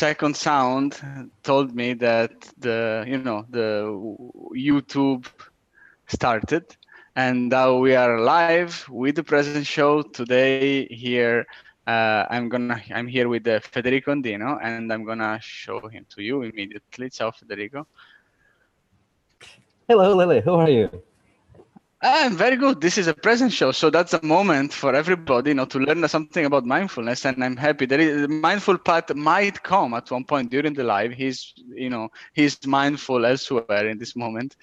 second sound told me that the you know the YouTube started, and now we are live with the present show today here. Uh, I'm gonna I'm here with uh, Federico Ondino, and I'm gonna show him to you immediately. Ciao, Federico. Hello, Lily. How are you? I'm very good. This is a present show, so that's a moment for everybody, you know, to learn something about mindfulness. And I'm happy that the mindful part might come at one point during the live. He's, you know, he's mindful elsewhere in this moment,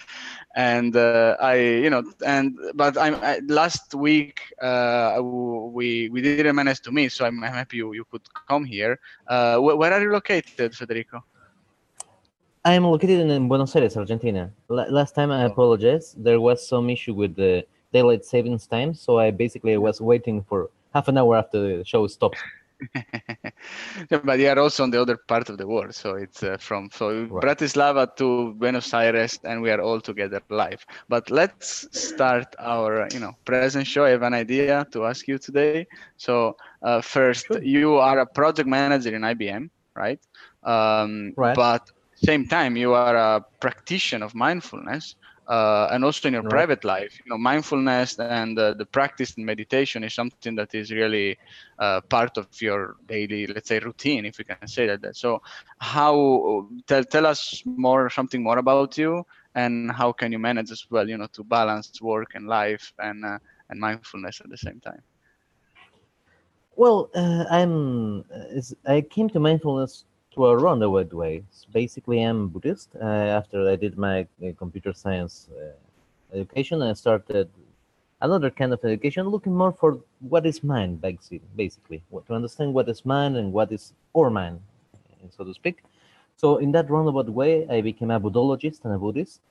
and uh, I, you know, and but I'm I, last week uh, we we didn't manage to meet, so I'm, I'm happy you, you could come here. Uh, wh- where are you located, Federico? I am located in Buenos Aires, Argentina. L- last time I apologize. There was some issue with the daylight savings time, so I basically was waiting for half an hour after the show stopped. but you are also on the other part of the world, so it's uh, from so right. Bratislava to Buenos Aires, and we are all together live. But let's start our, you know, present show. I have an idea to ask you today. So uh, first, sure. you are a project manager in IBM, right? Um, right. But same time you are a practitioner of mindfulness uh, and also in your right. private life. You know mindfulness and uh, the practice in meditation is something that is really uh, part of your daily let's say routine if we can say that so how tell, tell us more something more about you and how can you manage as well you know to balance work and life and uh, and mindfulness at the same time? Well uh, i'm uh, i came to mindfulness through a roundabout way. Basically, I'm Buddhist. Uh, after I did my uh, computer science uh, education, I started another kind of education, looking more for what is mind, basically, to understand what is mind and what is our mind, so to speak. So in that roundabout way, I became a Buddhologist and a Buddhist,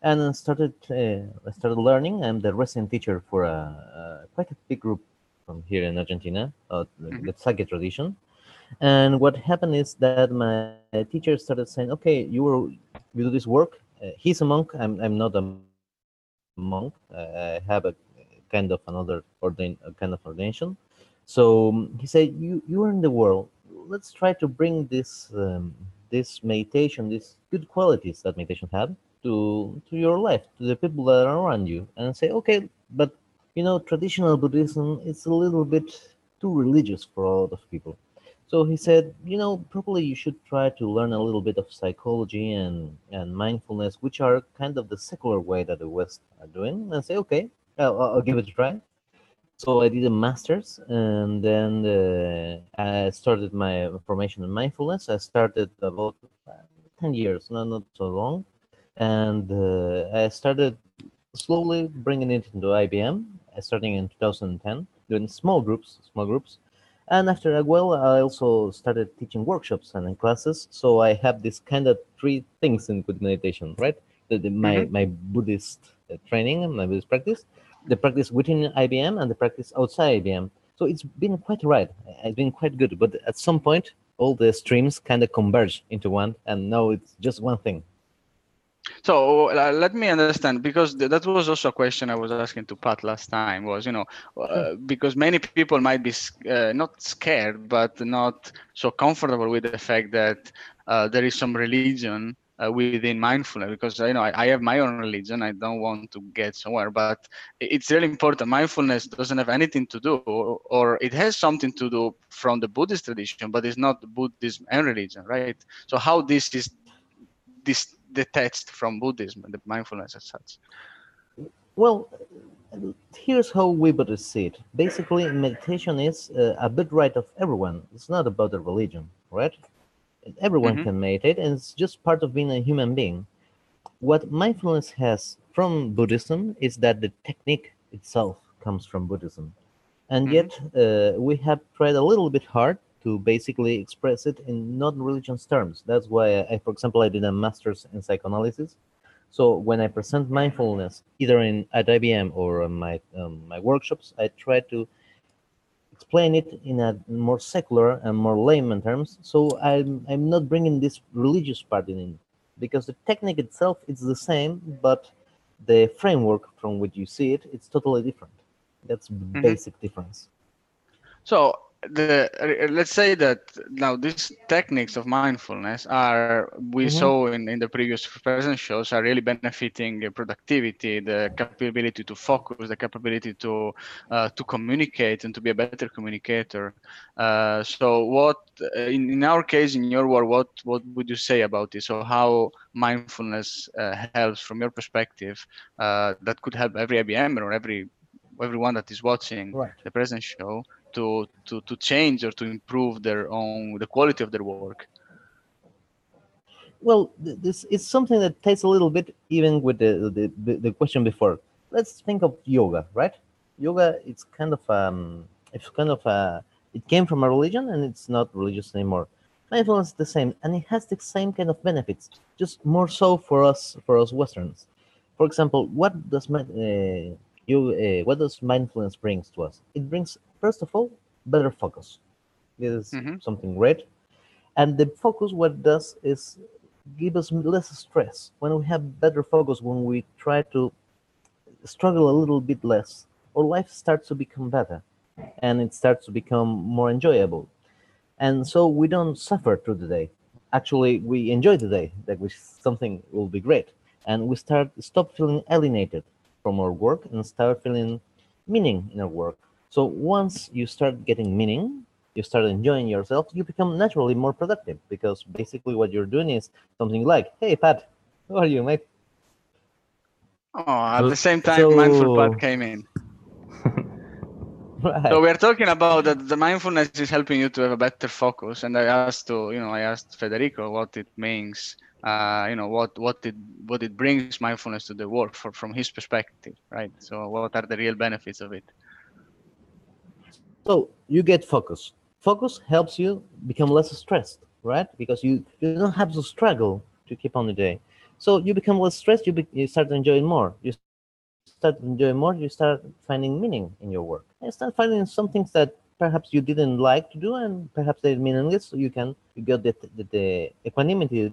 and I started uh, I started learning. I'm the resident teacher for a, a quite a big group from here in Argentina, uh, mm-hmm. the Sakya tradition. And what happened is that my teacher started saying, "Okay, you were you do this work. Uh, he's a monk. I'm I'm not a monk. I have a kind of another ordain kind of ordination." So um, he said, "You you are in the world. Let's try to bring this um, this meditation, these good qualities that meditation had, to to your life, to the people that are around you, and say, okay, but you know, traditional Buddhism is a little bit too religious for a lot of people." So he said, you know, probably you should try to learn a little bit of psychology and, and mindfulness, which are kind of the secular way that the West are doing. And say, okay, I'll, I'll give it a try. So I did a master's, and then uh, I started my formation in mindfulness. I started about ten years, not not so long, and uh, I started slowly bringing it into IBM, starting in 2010, doing small groups, small groups, and after a while, I also started teaching workshops and classes. So I have this kind of three things in good meditation, right? The, the, my, mm-hmm. my Buddhist uh, training and my Buddhist practice, the practice within IBM and the practice outside IBM. So it's been quite right. It's been quite good. But at some point, all the streams kind of converge into one, and now it's just one thing. So uh, let me understand because th- that was also a question I was asking to Pat last time. Was you know uh, because many people might be uh, not scared but not so comfortable with the fact that uh, there is some religion uh, within mindfulness because you know I, I, have my own religion. I don't want to get somewhere, but it's really important. Mindfulness doesn't have anything to do, or, or it has something to do from the Buddhist tradition, but it's not Buddhism and religion, right? So how this is this detached from Buddhism and the mindfulness as such? Well, here's how we Buddhists see it. Basically, meditation is uh, a right of everyone. It's not about a religion, right? Everyone mm-hmm. can meditate, and it's just part of being a human being. What mindfulness has from Buddhism is that the technique itself comes from Buddhism. And mm-hmm. yet, uh, we have tried a little bit hard to basically express it in non-religious terms. That's why, I, for example, I did a master's in psychoanalysis. So when I present mindfulness, either in at IBM or my um, my workshops, I try to explain it in a more secular and more layman terms. So I'm I'm not bringing this religious part in, because the technique itself is the same, but the framework from which you see it, it's totally different. That's the mm-hmm. basic difference. So the uh, let's say that now these techniques of mindfulness are we Mhm. saw in, in the previous present shows are really benefiting productivity the capability to focus the capability to uh, to communicate and to be a better communicator uh, so what uh, in, in our case in your work what what would you say about this so how mindfulness uh, helps from your perspective uh, that could help every IBM or every everyone that is watching Right. the present show to to to change or to improve their own the quality of their work Well, this is something that takes a little bit even with the, the, the, question before. Let's think of yoga, right? Yoga, it's kind of um, it's kind of uh, it came from a religion and it's not religious anymore. Mindfulness is the same, and it has the same kind of benefits, just more so for us for us Westerns. For example, what does uh, you uh, what does mindfulness brings to us? It brings first of all better focus. This is Mhm. something great, and the focus what it does is give us less stress when we have better focus when we try to struggle a little bit less our life starts to become better and it starts to become more enjoyable and so we don't suffer through the day actually we enjoy the day that which something will be great and we start stop feeling alienated from our work and start feeling meaning in our work. So once you start getting meaning you start enjoying yourself you become naturally more productive because basically what you're doing is something like hey pat how are you mate? Oh at the same time mindful so- part came in. Right. So we are talking about that the mindfulness is helping you to have a better focus and i asked to you know i asked federico what it means uh, you know what what it what it brings mindfulness to the work for, from his perspective right so what are the real benefits of it So you get focus. Focus helps you become less stressed, right? Because you, you don't have to struggle to keep on the day. So you become less stressed. You be, you start enjoying more. You start enjoying more. You start finding meaning in your work. And start finding some things that perhaps you didn't like to do, and perhaps they're meaningless. So you can you get the, the, the equanimity.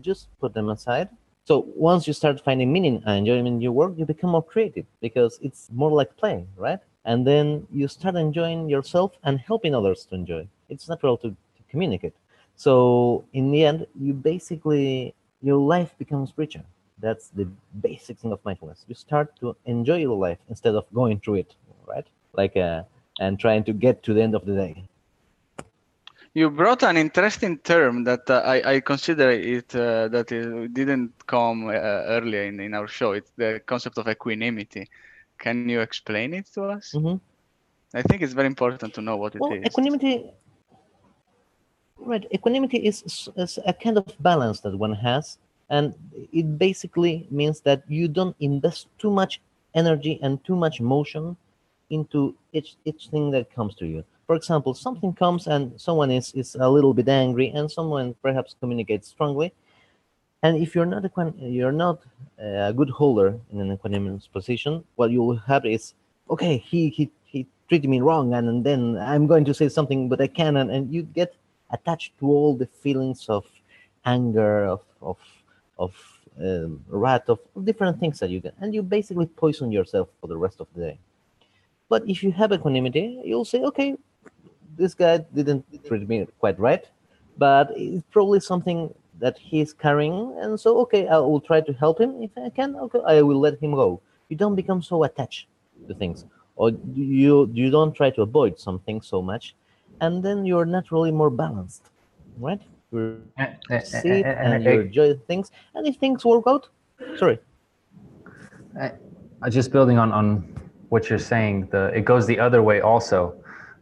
Just put them aside. So once you start finding meaning and enjoyment in your work, you become more creative because it's more like playing, right? and then you start enjoying yourself and helping others to enjoy. It's natural to, to communicate. So in the end you basically your life becomes richer. That's the basic thing of mindfulness. You start to enjoy your life instead of going through it right? Like uh, and trying to get to the end of the day You brought an interesting term that uh, I, I consider it uh, that it didn't come uh, earlier in, in our show. It's the concept of equanimity. Can you explain it to us? Mhm. I think it's very important to know what it is. well equanimity right equanimity is, is a kind of balance that one has and it basically means that you don't invest too much energy and too much motion into each each thing that comes to you for example something comes and someone is is a little bit angry and someone perhaps communicates strongly. And if you're not equan- you're not a good holder in an equanimous position what you will have is okay he he he treated me wrong and, and then i'm going to say something but i can and, and you get attached to all the feelings of anger of of of um, wrath of different things that you get. And you basically poison yourself for the rest of the day. But if you have equanimity you'll say okay this guy didn't treat me quite right but it's probably something that he's carrying and so okay i will try to help him. If i can okay i will let him go. You don't become so attached to things or you you don't try to avoid something so much and then you're naturally more balanced right? You see it and- you enjoy things. And if things work out sorry. Just building on on what you're saying, the it goes the other way also,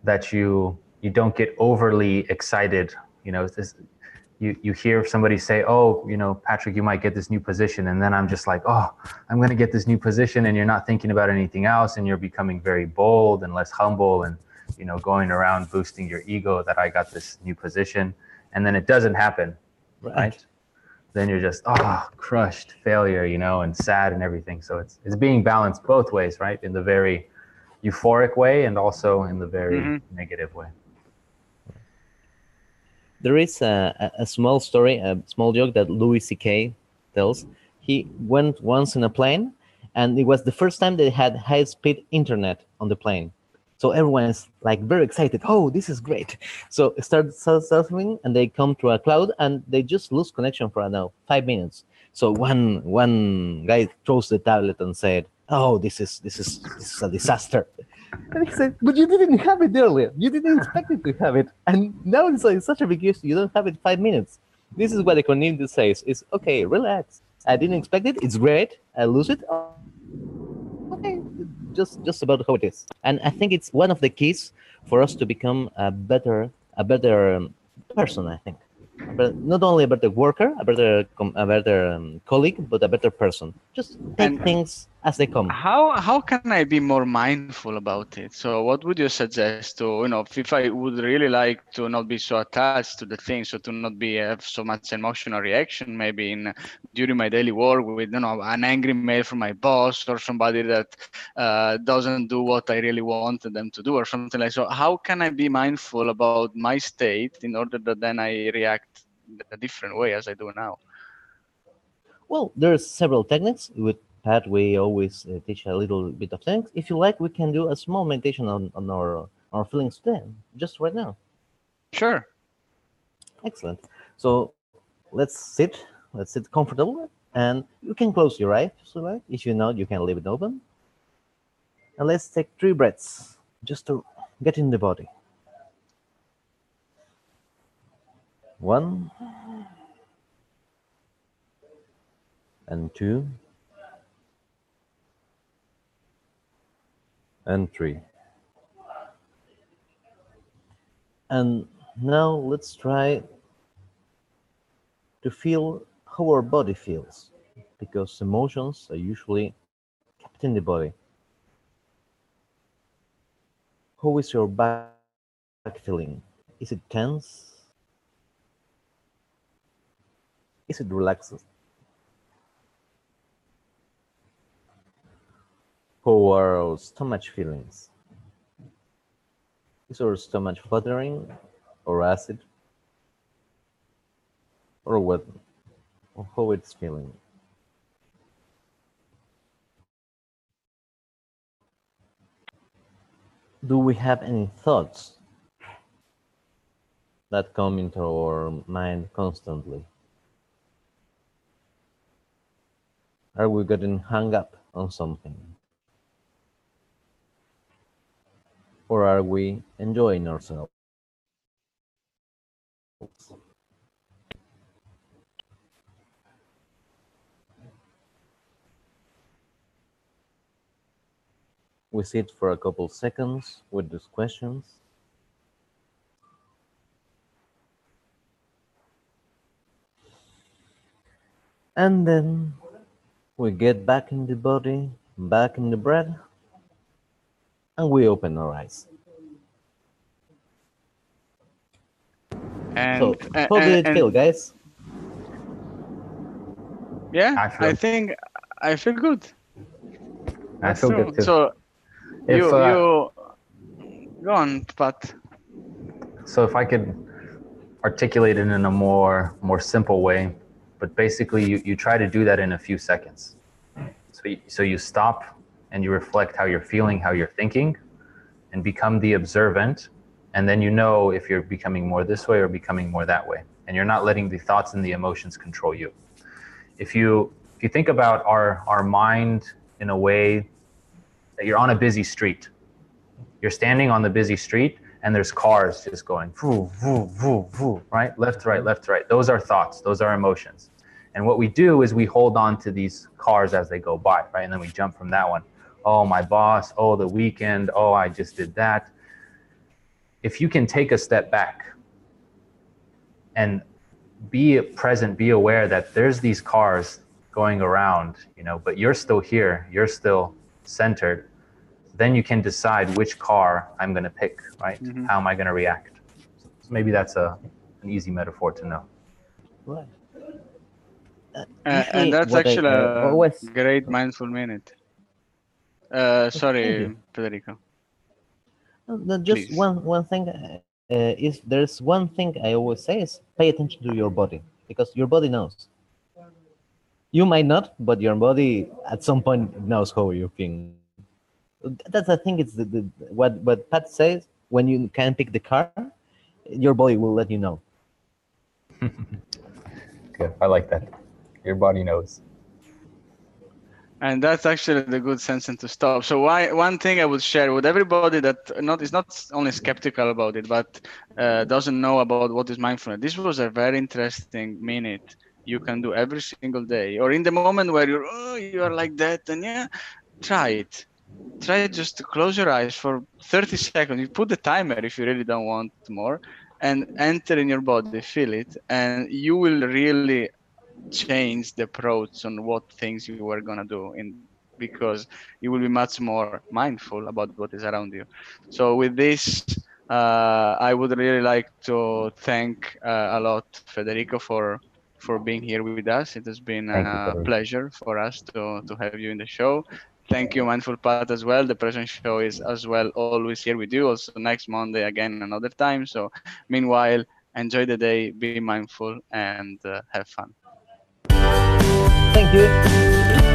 that you you don't get overly excited. You know, this you you hear somebody say, "Oh, you know, Patrick, you might get this new position," and then I'm just like, "Oh, I'm going to get this new position," and you're not thinking about anything else, and you're becoming very bold and less humble, and you know, going around boosting your ego that I got this new position, and then it doesn't happen, right? then you're just oh crushed failure you know and sad and everything so it's it's being balanced both ways right in the very euphoric way and also in the very Mhm. negative way there is a, a- small story, a small joke that Louis C.K. tells. He went once in a plane, and it was the first time they had high-speed internet on the plane. So everyone is like very excited. Oh, this is great. So it starts surfing and they come to a cloud and they just lose connection for now five minutes. So one one guy throws the tablet and said, "Oh, this is this is this is a disaster." And he said, "But you didn't have it earlier. You didn't expect it to have it, and now it's like such a big issue. You don't have it five minutes." This is what the community says: "Is okay, relax. I didn't expect it. It's great. I lose it. Okay, just just about how it is." And I think it's one of the keys for us to become a better a better um, person. I think but not only a better worker, a better a better um, colleague, but a better person. Just take And- things as they come. how how can i be more mindful about it so what would you suggest to you know if, i would really like to not be so attached to the thing so to not be have so much emotional reaction maybe in during my daily work with you know an angry mail from my boss or somebody that uh, doesn't do what i really wanted them to do or something like so how can i be mindful about my state in order that then i react a different way as i do now Well, there's several techniques. With Pat, we always uh, teach a little bit of things. If you like, we can do a small meditation on, on our our feelings today, just right now. sure Excellent. So let's sit. Let's sit comfortable, and you can close your eyes if you like. If you not, you can leave it open. And let's take three breaths just to get in the body. One and two three. And now let's try to feel how our body feels because emotions are usually kept in the body. How is your back feeling? Is it tense? Is it relaxed? Our stomach feelings? Is our stomach fluttering or acid? Or what? Or how it's feeling? Do we have any thoughts that come into our mind constantly? Are we getting hung up on something? Or are we enjoying ourselves? We sit for a couple seconds with these questions. And then we get back in the body, back in the breath, and we open our eyes. and so, a- how did a- it and- feel, guys? Yeah, I I, think I feel good. I feel true. good too. So If, you uh, you go on, Pat. So if I could articulate it in a more more simple way, but basically you, you try to do that in a few seconds. So you, so you stop and you reflect how you're feeling, how you're thinking, and become the observant, and then you know if you're becoming more this way or becoming more that way, and you're not letting the thoughts and the emotions control you. If you if you think about our our mind in a way that you're on a busy street, you're standing on the busy street and there's cars just going voo, voo, voo, voo, right? Left, right, left, right. Those are thoughts, those are emotions. And what we do is we hold on to these cars as they go by, right? And then we jump from that one. Oh, my boss. Oh, the weekend. Oh, I just did that. If you can take a step back and be present, be aware that there's these cars going around, you know, but you're still here, you're still centered, then you can decide which car I'm going to pick, right? Mhm. How am I going to react? So maybe that's a an easy metaphor to know. Right. Uh, and that's what I, actually uh, a always great mindful minute. Uh, sorry, you. Federico. No, no, just Please. one one thing uh, is there's one thing I always say is pay attention to your body because your body knows. You might not, but your body at some point knows how you feel. That's I think it's the, the what what Pat says. When you can pick the car, your body will let you know. Good. I like that. Your body knows. And that's actually the good sentence to stop. So why one thing I would share with everybody that not is not only skeptical about it, but uh, doesn't know about what is mindfulness. This was a very interesting minute you can do every single day, or in the moment where you're oh, you are like that, and yeah, try it. Try just to close your eyes for 30 seconds. You put the timer if you really don't want more, and enter in your body, feel it, and you will really change the approach on what things you were gonna do in because you will be much more mindful about what is around you. So with this, uh, I would really like to thank uh, a lot Federico for for being here with us. It has been a pleasure for us to to have you in the show. Thank you, Mindful Pat, as well. The present show is as well always here with you. Also next Monday again another time. So meanwhile, enjoy the day, be mindful, and uh, have fun. Thank you.